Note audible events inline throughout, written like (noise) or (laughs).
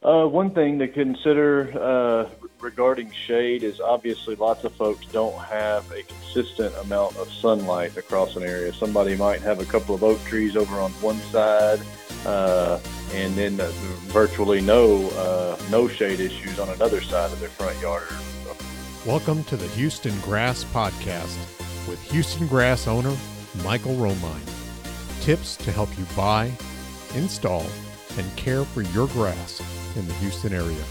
Uh, one thing to consider uh, regarding shade is obviously lots of folks don't have a consistent amount of sunlight across an area. Somebody might have a couple of oak trees over on one side, uh, and then virtually no uh, no shade issues on another side of their front yard. Welcome to the Houston Grass Podcast with Houston Grass owner Michael Romine. Tips to help you buy, install, and care for your grass in the Houston area.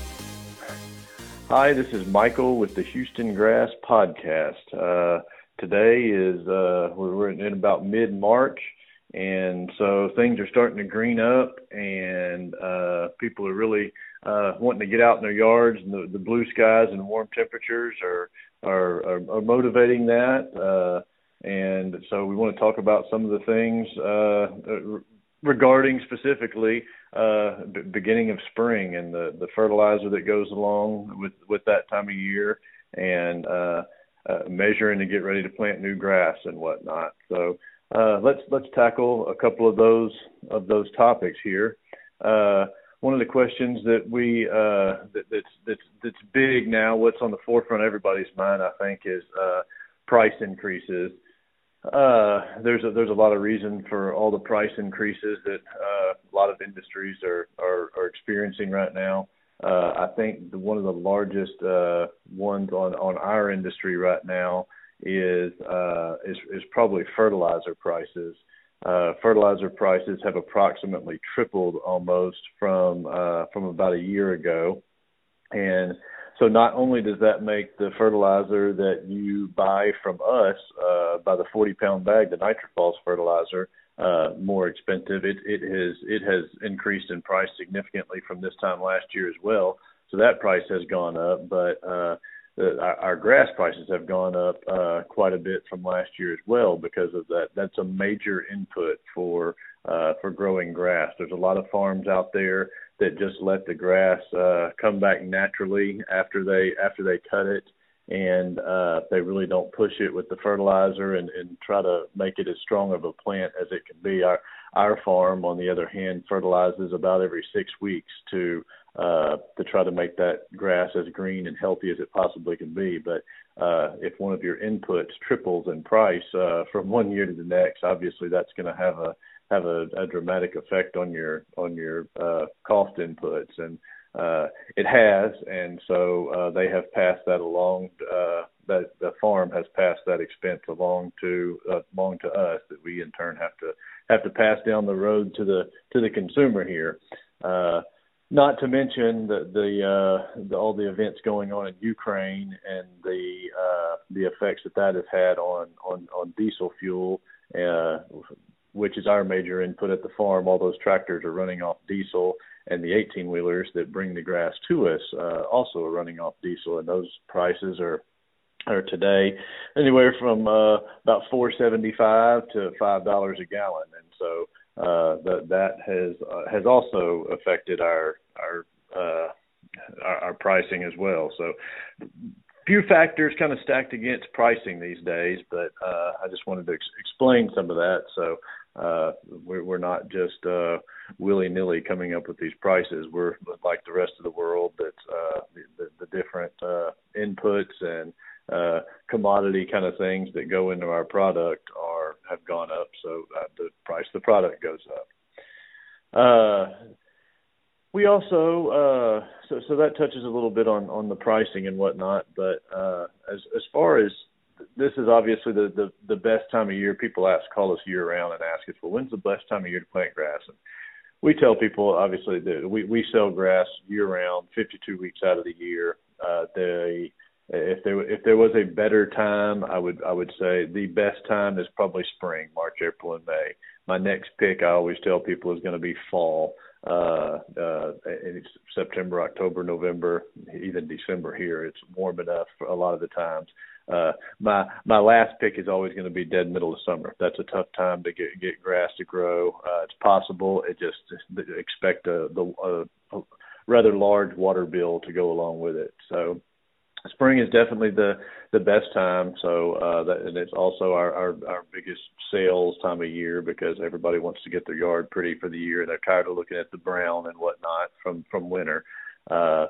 Hi, this is Michael with the Houston Grass Podcast. Uh, today is uh, we're in about mid March, and so things are starting to green up, and uh, people are really uh, wanting to get out in their yards, and the, the blue skies and warm temperatures are are, are, are motivating that. Uh, and so we want to talk about some of the things uh, regarding specifically uh, b- beginning of spring and the, the fertilizer that goes along with, with that time of year and uh, uh, measuring to get ready to plant new grass and whatnot. So uh, let's let's tackle a couple of those of those topics here. Uh, one of the questions that we uh, that, that's that's that's big now, what's on the forefront of everybody's mind, I think, is uh, price increases. Uh, there's a there's a lot of reason for all the price increases that uh, a lot of industries are are, are experiencing right now. Uh, I think the, one of the largest uh, ones on on our industry right now is uh, is is probably fertilizer prices. Uh, fertilizer prices have approximately tripled almost from from about a year ago, and so not only does that make the fertilizer that you buy from us uh, by the 40 pound bag, the Nitrophos fertilizer, uh, more expensive. It it has it has increased in price significantly from this time last year as well. So that price has gone up, but uh, the, our, our grass prices have gone up uh, quite a bit from last year as well because of that. That's a major input for uh, for growing grass. There's a lot of farms out there that just let the grass uh, come back naturally after they after they cut it, and uh, they really don't push it with the fertilizer and, and try to make it as strong of a plant as it can be. Our our farm, on the other hand, fertilizes about every six weeks to uh, to try to make that grass as green and healthy as it possibly can be. But uh, if one of your inputs triples in price uh, from (laughs) one year to the next, obviously that's going to have a have a, a dramatic effect on your on your uh, cost inputs, and uh, it has, and so uh, they have passed that along. Uh, that the farm has passed that expense along to uh, along to us that we in turn have to have to pass down the road to the to the consumer here. Uh, not to mention the the, uh, the all the events going on in Ukraine and the uh, the effects that that has had on on on diesel fuel. Uh, which is our major input at the farm. All those tractors are running off diesel, and the 18 wheelers that bring the grass to us uh, also are running off diesel, and those prices are are today anywhere from uh, about 4.75 to five dollars a gallon, and so uh, that that has uh, has also affected our our, uh, our our pricing as well. So few factors kind of stacked against pricing these days, but uh, I just wanted to ex- explain some of that. So uh, we're, we're not just uh, willy nilly coming up with these prices. We're like the rest of the world that's uh, the, the different uh, inputs and uh, commodity kind of things that go into our product are have gone up. So uh, the price of the product goes up. Uh, we also uh, so so that touches a little bit on on the pricing and whatnot. But uh, as as far as this is obviously the, the the best time of year. People ask, call us year round, and ask us, well, when's the best time of year to plant grass? And we tell people, obviously, that we we sell grass year round, 52 weeks out of the year. Uh, they if there if there was a better time, I would I would say the best time is probably spring, March, April, and May. My next pick, I always tell people, is going to be fall. Uh, uh, it's September, October, November, even December here. It's warm enough a lot of the times. Uh, my my last pick is always going to be dead middle of summer. That's a tough time to get get grass to grow. Uh, it's possible. It just expect a the a, a rather large water bill to go along with it. So spring is definitely the the best time. So uh, that, and it's also our, our our biggest sales time of year because everybody wants to get their yard pretty for the year. And they're tired of looking at the brown and whatnot from from winter. Uh,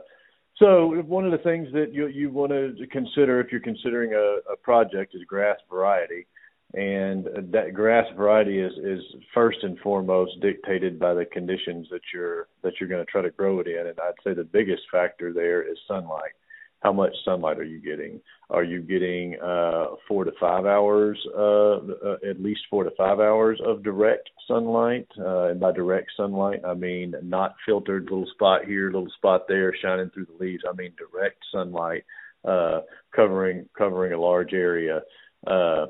so one of the things that you you want to consider if you're considering a, a project is grass variety, and that grass variety is is first and foremost dictated by the conditions that you're that you're going to try to grow it in. And I'd say the biggest factor there is sunlight how much sunlight are you getting? Are you getting uh, four to five hours, uh, uh, at least four to five hours of direct sunlight? Uh, and by direct sunlight, I mean not filtered, little spot here, little spot there, shining through the leaves. I mean direct sunlight, uh, covering covering a large area. Uh,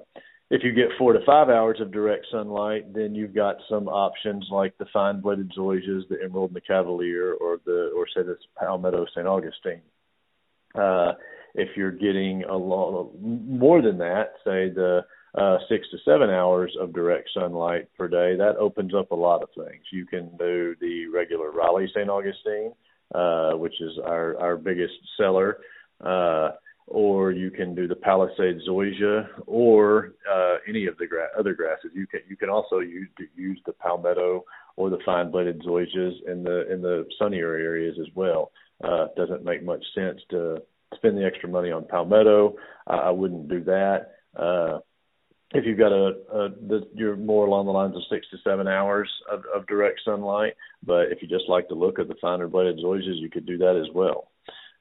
if you get four to five hours of direct sunlight, then you've got some options like the fine-bladed zoysias, the emerald and the cavalier, or the or say the palmetto St. Augustine. Uh, if you're getting a lot more than that, say the uh, six to seven hours of direct sunlight per day, that opens up a lot of things. You can do the regular Raleigh St. Augustine, uh, which is our, our biggest seller, uh, or you can do the Palisade zoysia, or uh, any of the gra- other grasses. You can you can also use use the palmetto or the fine bladed zoysias in the in the sunnier areas as well uh, doesn't make much sense to spend the extra money on palmetto. I, I wouldn't do that. Uh, if you've got a, a the, you're more along the lines of six to seven hours of, of direct sunlight, but if you just like the look of the finer bladed zoysias, you could do that as well.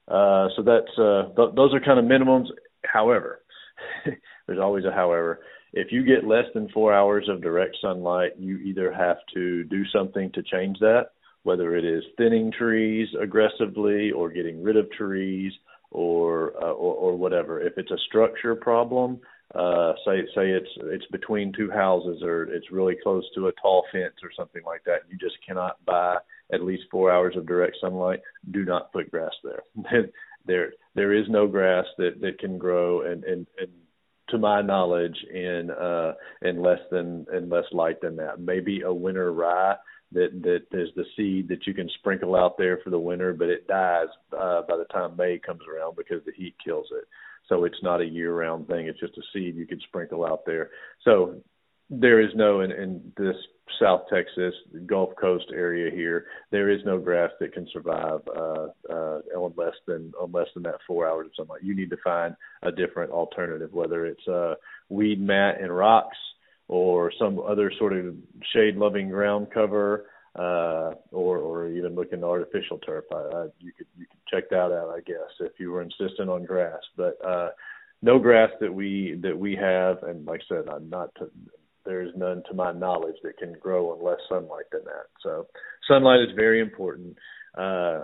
Uh, so that's uh, th- those are kind of minimums. However, (laughs) there's always a however. If you get less than four hours of direct sunlight, you either have to do something to change that, whether it is thinning trees aggressively or getting rid of trees or uh, or, or whatever. If it's a structure problem, uh, say say it's it's between two houses or it's really close to a tall fence or something like that, you just cannot buy at least four hours of direct sunlight. Do not put grass there. (laughs) there there is no grass that that can grow and and and to my knowledge in uh in less than in less light than that maybe a winter rye that that is the seed that you can sprinkle out there for the winter, but it dies uh, by the time May comes around because the heat kills it. So it's not a year-round thing. It's just a seed you can sprinkle out there. So there is no in, in this South Texas Gulf Coast area here. There is no grass that can survive uh, uh, on less than on less than that four hours of sunlight. You need to find a different alternative, whether it's uh, weed mat and rocks or some other sort of shade loving ground cover uh, or or even looking at artificial turf. I, I, you could you could check that out, I guess, if you were insistent on grass. But uh, no grass that we that we have, and like I said, I'm not. To, there's none to my knowledge that can grow on less sunlight than that. So sunlight is very important. Uh,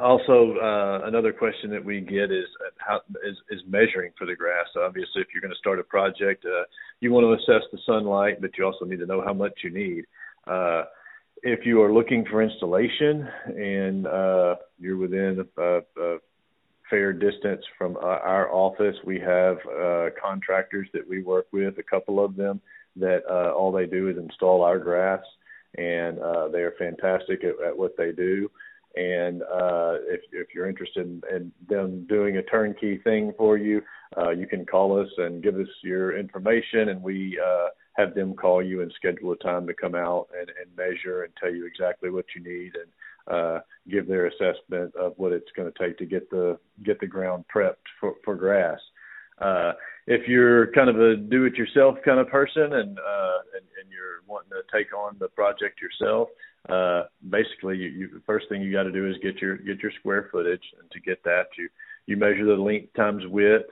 also, uh, another question that we get is uh, how is, is measuring for the grass. Obviously, if you're going to start a project, uh, you want to assess the sunlight, but you also need to know how much you need. Uh, if you are looking for installation and uh, you're within a, a fair distance from our office, we have uh, contractors that we work with, a couple of them that uh, all they do is install our grass, and uh, they are fantastic at, at what they do. And uh, if if you're interested in, in them doing a turnkey thing for you, uh, you can call us and give us your information, and we uh, have them call you and schedule a time to come out and, and measure and tell you exactly what you need and uh, give their assessment of what it's going to take to get the get the ground prepped for, for grass. Uh, if you're kind of a do-it-yourself kind of person and, uh, and and you're wanting to take on the project yourself, uh, basically you, you the first thing you got to do is get your get your square footage, and to get that you you measure the length times width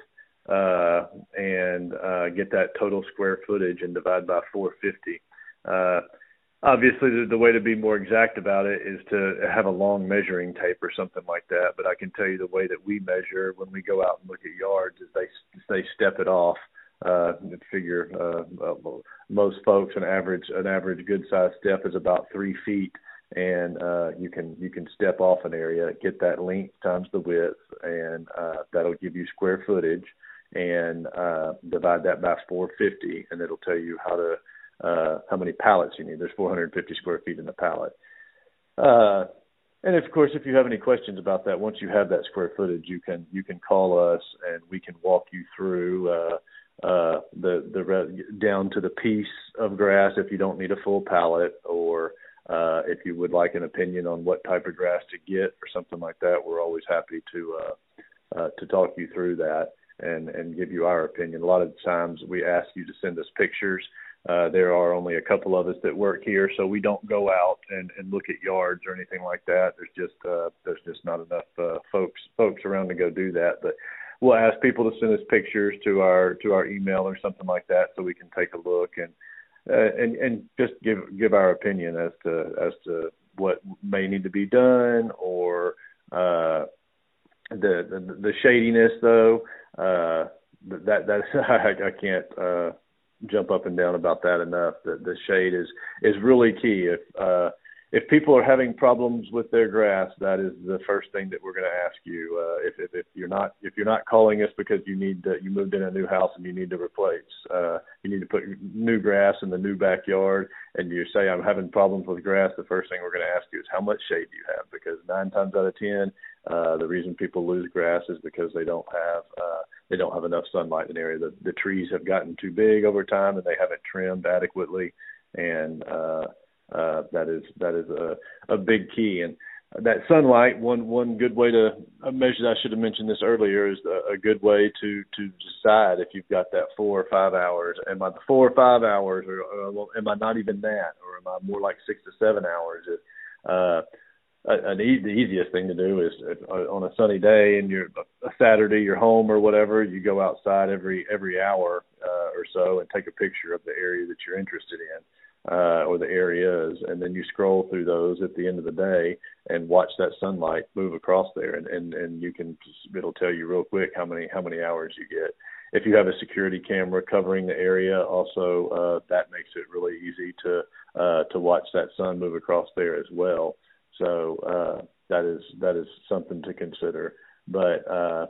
uh, and uh, get that total square footage and divide by 450. Uh, obviously, the, the way to be more exact about it is to have a long measuring tape or something like that. But I can tell you the way that we measure when we go out and look at yards is they they step it off uh, figure uh, uh, most folks an average an average good sized step is about three feet, and uh, you can you can step off an area, get that length times the width, and uh, that'll give you square footage, and uh, divide that by 450, and it'll tell you how to uh, how many pallets you need. There's 450 square feet in the pallet. Uh, and of course, if you have any questions about that, once you have that square footage, you can you can call us and we can walk you through uh, uh, the the down to the piece of grass if you don't need a full pallet, or uh, if you would like an opinion on what type of grass to get or something like that. We're always happy to uh, uh, to talk you through that and and give you our opinion. A lot of times we ask you to send us pictures uh, there are only a couple of us that work here, so we don't go out and, and look at yards or anything like that. There's just uh, there's just not enough uh, folks folks around to go do that. But we'll ask people to send us pictures to our to our email or something like that, so we can take a look and uh, and and just give give our opinion as to as to what may need to be done or uh, the, the the shadiness though. Uh, that that (laughs) I, I can't. Uh, jump up and down about that enough. That the shade is is really key. If uh, if people are having problems with their grass, that is the first thing that we're going to ask you. Uh, if, if if you're not if you're not calling us because you need to, you moved in a new house and you need to replace, uh, you need to put new grass in the new backyard, and you say I'm having problems with grass, the first thing we're going to ask you is how much shade do you have? Because nine times out of ten, uh, the reason people lose grass is because they don't have uh, they don't have enough sunlight in the area. The, the trees have gotten too big over time, and they haven't trimmed adequately, and uh, uh, that is that is a, a big key. And that sunlight, one one good way to measure. I should have mentioned this earlier. Is a, a good way to to decide if you've got that four or five hours. Am I the four or five hours, or, or am I not even that, or am I more like six to seven hours? Uh, an e- the easiest thing to do is uh, on a sunny day and you're a Saturday, you're home or whatever, you go outside every every hour uh, or so and take a picture of the area that you're interested in uh, or the areas, and then you scroll through those at the end of the day and watch that sunlight move across there, and and and you can it'll tell you real quick how many how many hours you get. If you have a security camera covering the area, also uh, that makes it really easy to uh, to watch that sun move across there as well. So uh, that is that is something to consider. But uh,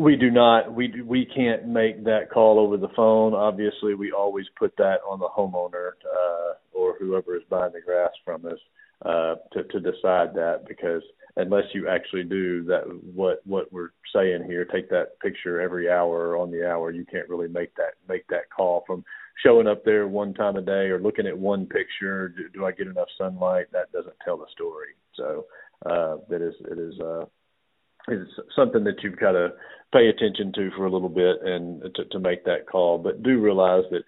we do not we we can't make that call over the phone. Obviously, we always put that on the homeowner uh, or whoever is buying the grass from us uh, to to decide that because unless you actually do that what what we're saying here take that picture every hour on the hour you can't really make that make that call from showing up there one time a day or looking at one picture. Do, do i get enough sunlight? That doesn't tell the story. So uh it is it is uh it's something that you've got to pay attention to for a little bit and to, to make that call. But do realize that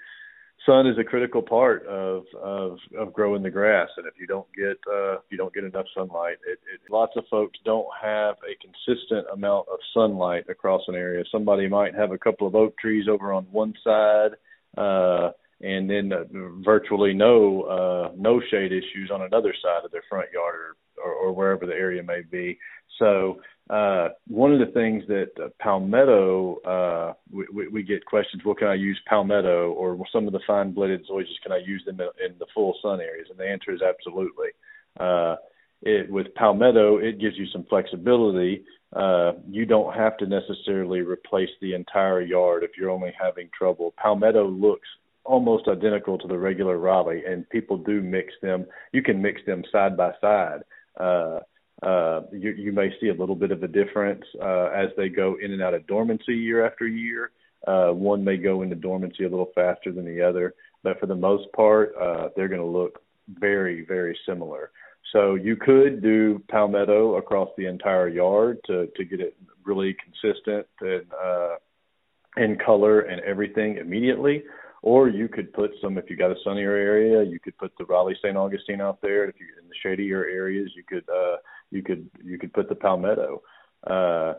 sun is a critical part of of of growing the grass. And if you don't get uh if you don't get enough sunlight it, it lots of folks don't have a consistent amount of sunlight across an area. Somebody might have a couple of oak trees over on one side uh and then uh, virtually no uh no shade issues on another side of their front yard or, or, or wherever the area may be. So uh, one of the things that uh, palmetto, uh, we, we, we get questions, well, can I use palmetto or some of the fine bladed zoysias, can I use them in, the full sun areas? And the answer is absolutely. Uh, it, with palmetto, it gives you some flexibility. Uh, you don't have to necessarily replace the entire yard if you're only having trouble. Palmetto looks almost identical to the regular Raleigh, and people do mix them. You can mix them side by side. Uh, you, you may see a little bit of a difference uh, as they go in and out of dormancy year after year. Uh, one may go into dormancy a little faster than the other, but for the most part, uh, they're going to look very, very similar. So you could do palmetto across the entire yard to to get it really consistent and uh, in color and everything immediately. Or you could put some if you got a sunnier area, you could put the Raleigh St. Augustine out there. If you in the shadier areas, you could uh, you could you could put the palmetto. Uh,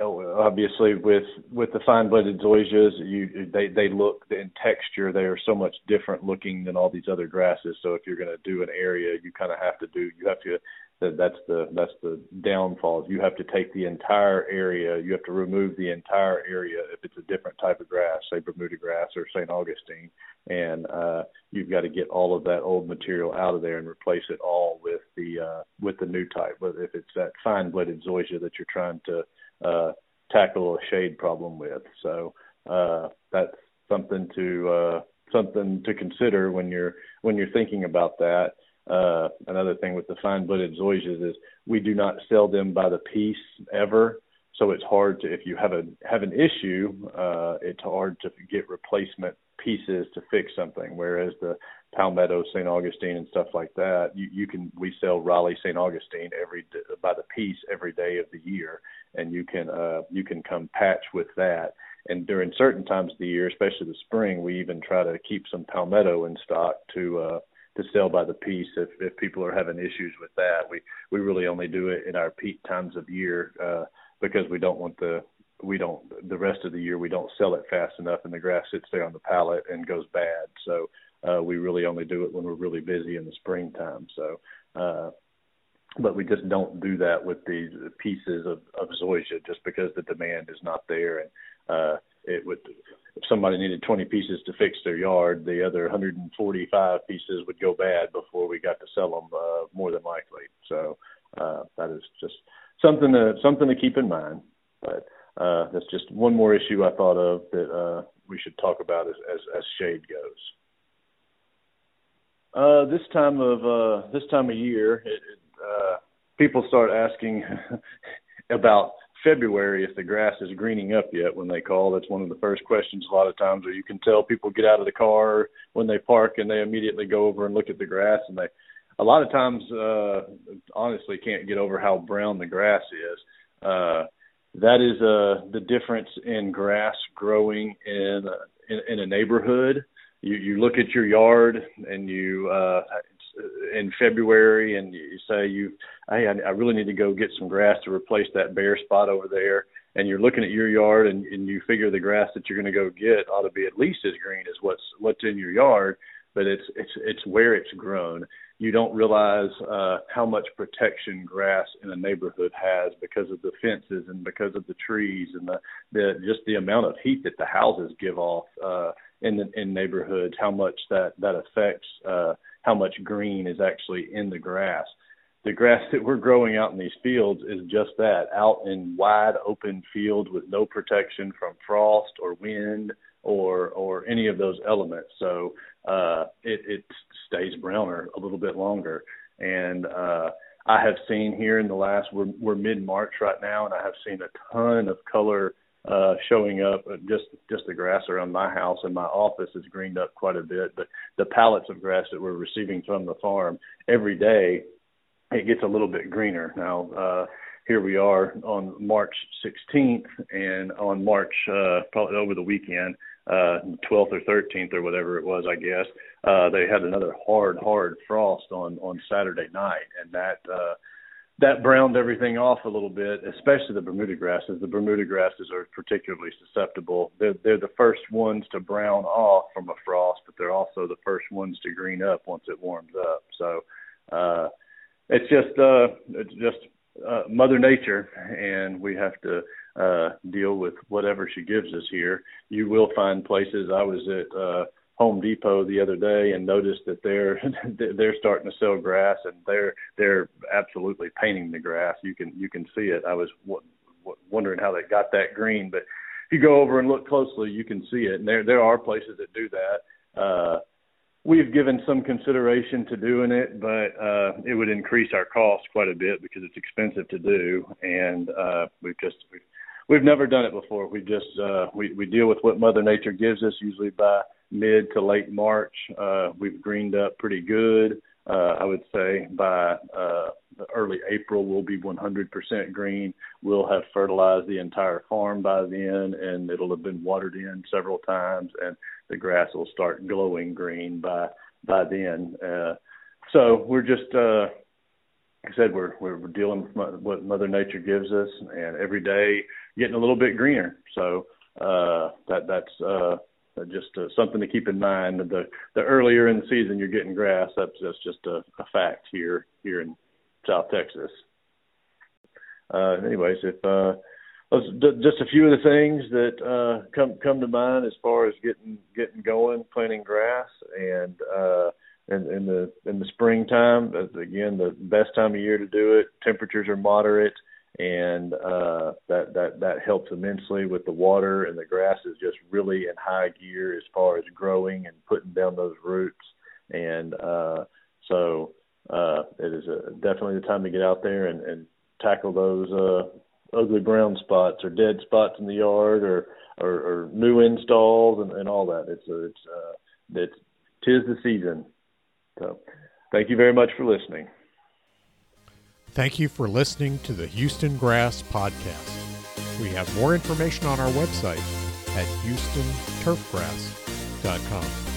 obviously, with with the fine bladed zoysias, you they they look in texture they are so much different looking than all these other grasses. So if you're going to do an area, you kind of have to do you have to that that's the that's the downfall. You have to take the entire area. You have to remove the entire area if it's a different type of grass, say Bermuda grass or St. Augustine, and uh, you've got to get all of that old material out of there and replace it all with the uh, with the new type. But if it's that fine bladed zoysia that you're trying to uh, tackle a shade problem with, so uh, that's something to uh, something to consider when you're when you're thinking about that uh, another thing with the fine bladed zoysias is we do not sell them by the piece ever. So it's hard to if you have a have an issue, uh, it's hard to get replacement pieces to fix something. Whereas the Palmetto, St. Augustine, and stuff like that, you, you can we sell Raleigh, St. Augustine every by the piece every day of the year, and you can uh, you can come patch with that. And during certain times of the year, especially the spring, we even try to keep some Palmetto in stock to uh, to sell by the piece if if people are having issues with that. We we really only do it in our peak times of year uh, because we don't want the we don't the rest of the year we don't sell it fast enough and the grass sits there on the pallet and goes bad. So uh, we really only do it when we're really busy in the springtime. So. Uh, but we just don't do that with these pieces of, of zoysia just because the demand is not there and uh it would if somebody needed 20 pieces to fix their yard, the other 145 pieces would go bad before we got to sell them, uh, more than likely. So uh, that is just something to something to keep in mind. But uh, that's just one more issue I thought of that uh, we should talk about as as, as shade goes. Uh, this time of uh, this time of year, it, it, uh, people start asking (laughs) about February if the grass is greening up yet when they call. That's one of the first questions a lot of times, or you can tell people get out of the car when they park and they immediately go over and look at the grass and they a lot of times uh honestly can't get over how brown the grass is. Uh that is uh the difference in grass growing in in, in a neighborhood. You you look at your yard and you uh in February and you say you hey I, I really need to go get some grass to replace that bare spot over there. And you're looking at your yard and, and you figure the grass that you're going to go get ought to be at least as green as what's what's in your yard but it's it's it's where it's grown. You don't realize uh how much protection grass in a neighborhood has because of the fences and because of the trees and the the just the amount of heat that the houses give off uh in the in neighborhoods how much that that affects uh how much green is actually in the grass. The grass (laughs) that we're growing out in these fields is just that, out in wide open fields with no protection from frost or wind or or any of those elements. So uh it, it stays browner a little bit longer. And uh I have seen here in the last we're we're mid March right now and I have seen a ton of color uh, showing up. Just just the grass around my house and my office has greened up quite a bit. But the pallets of grass that we're receiving from the farm every day, it gets a little bit greener. Now uh, here we are on March 16th, and on March uh, probably over the weekend, uh, 12th or 13th or whatever it was, I guess. Uh, they had another hard, hard frost on on Saturday night, and that uh, that browned everything off a little bit, especially the Bermuda grasses. The Bermuda grasses are particularly susceptible. They're, they're the first ones to brown off from a frost, but they're also the first ones to green up once it warms up. So uh, it's just uh, it's just uh, Mother Nature, and we have to uh, deal with whatever she gives us here. You will find places. I was at. Uh, Home Depot the other day and noticed that they're (laughs) they're starting to sell grass and they're they're absolutely painting the grass. You can you can see it. I was w- w- wondering how they got that green, but if you go over and look closely, you can see it. And there there are places that do that. Uh, we've given some consideration to doing it, but uh, it would increase our cost quite a bit because it's expensive to do, and uh, we've just we've, we've never done it before. We just uh, we we deal with what Mother Nature gives us, usually by mid to late March, uh, we've greened up pretty good. Uh, I would say by uh, early April, we'll be 100% green. We'll have fertilized the entire farm by then, and it'll have been watered in several times, and the grass will start glowing green by by then. Uh, so we're just, uh, like I said, we're we're dealing with what Mother Nature gives us, and every day getting a little bit greener. So uh, that that's uh, just uh, something to keep in mind. The the earlier in the season you're getting grass, that's that's just a, a fact here here in South Texas. Uh, anyways, if uh, just a few of the things that uh, come come to mind as far as getting getting going, planting grass, and uh, in, in the in the springtime. Again, the best time of year to do it. Temperatures are moderate and uh, that that that helps immensely with the water and the grass is just really in high gear as far as growing and putting down those roots and uh, so uh, it is a, definitely the time to get out there and, and tackle those uh, ugly brown spots or dead spots in the yard or or, or new installs and, and all that. It's a, it's uh, it's tis the season. So, thank you very much for listening. Thank you for listening to the Houston Grass Podcast. We have more information on our website at houstonturfgrass.com.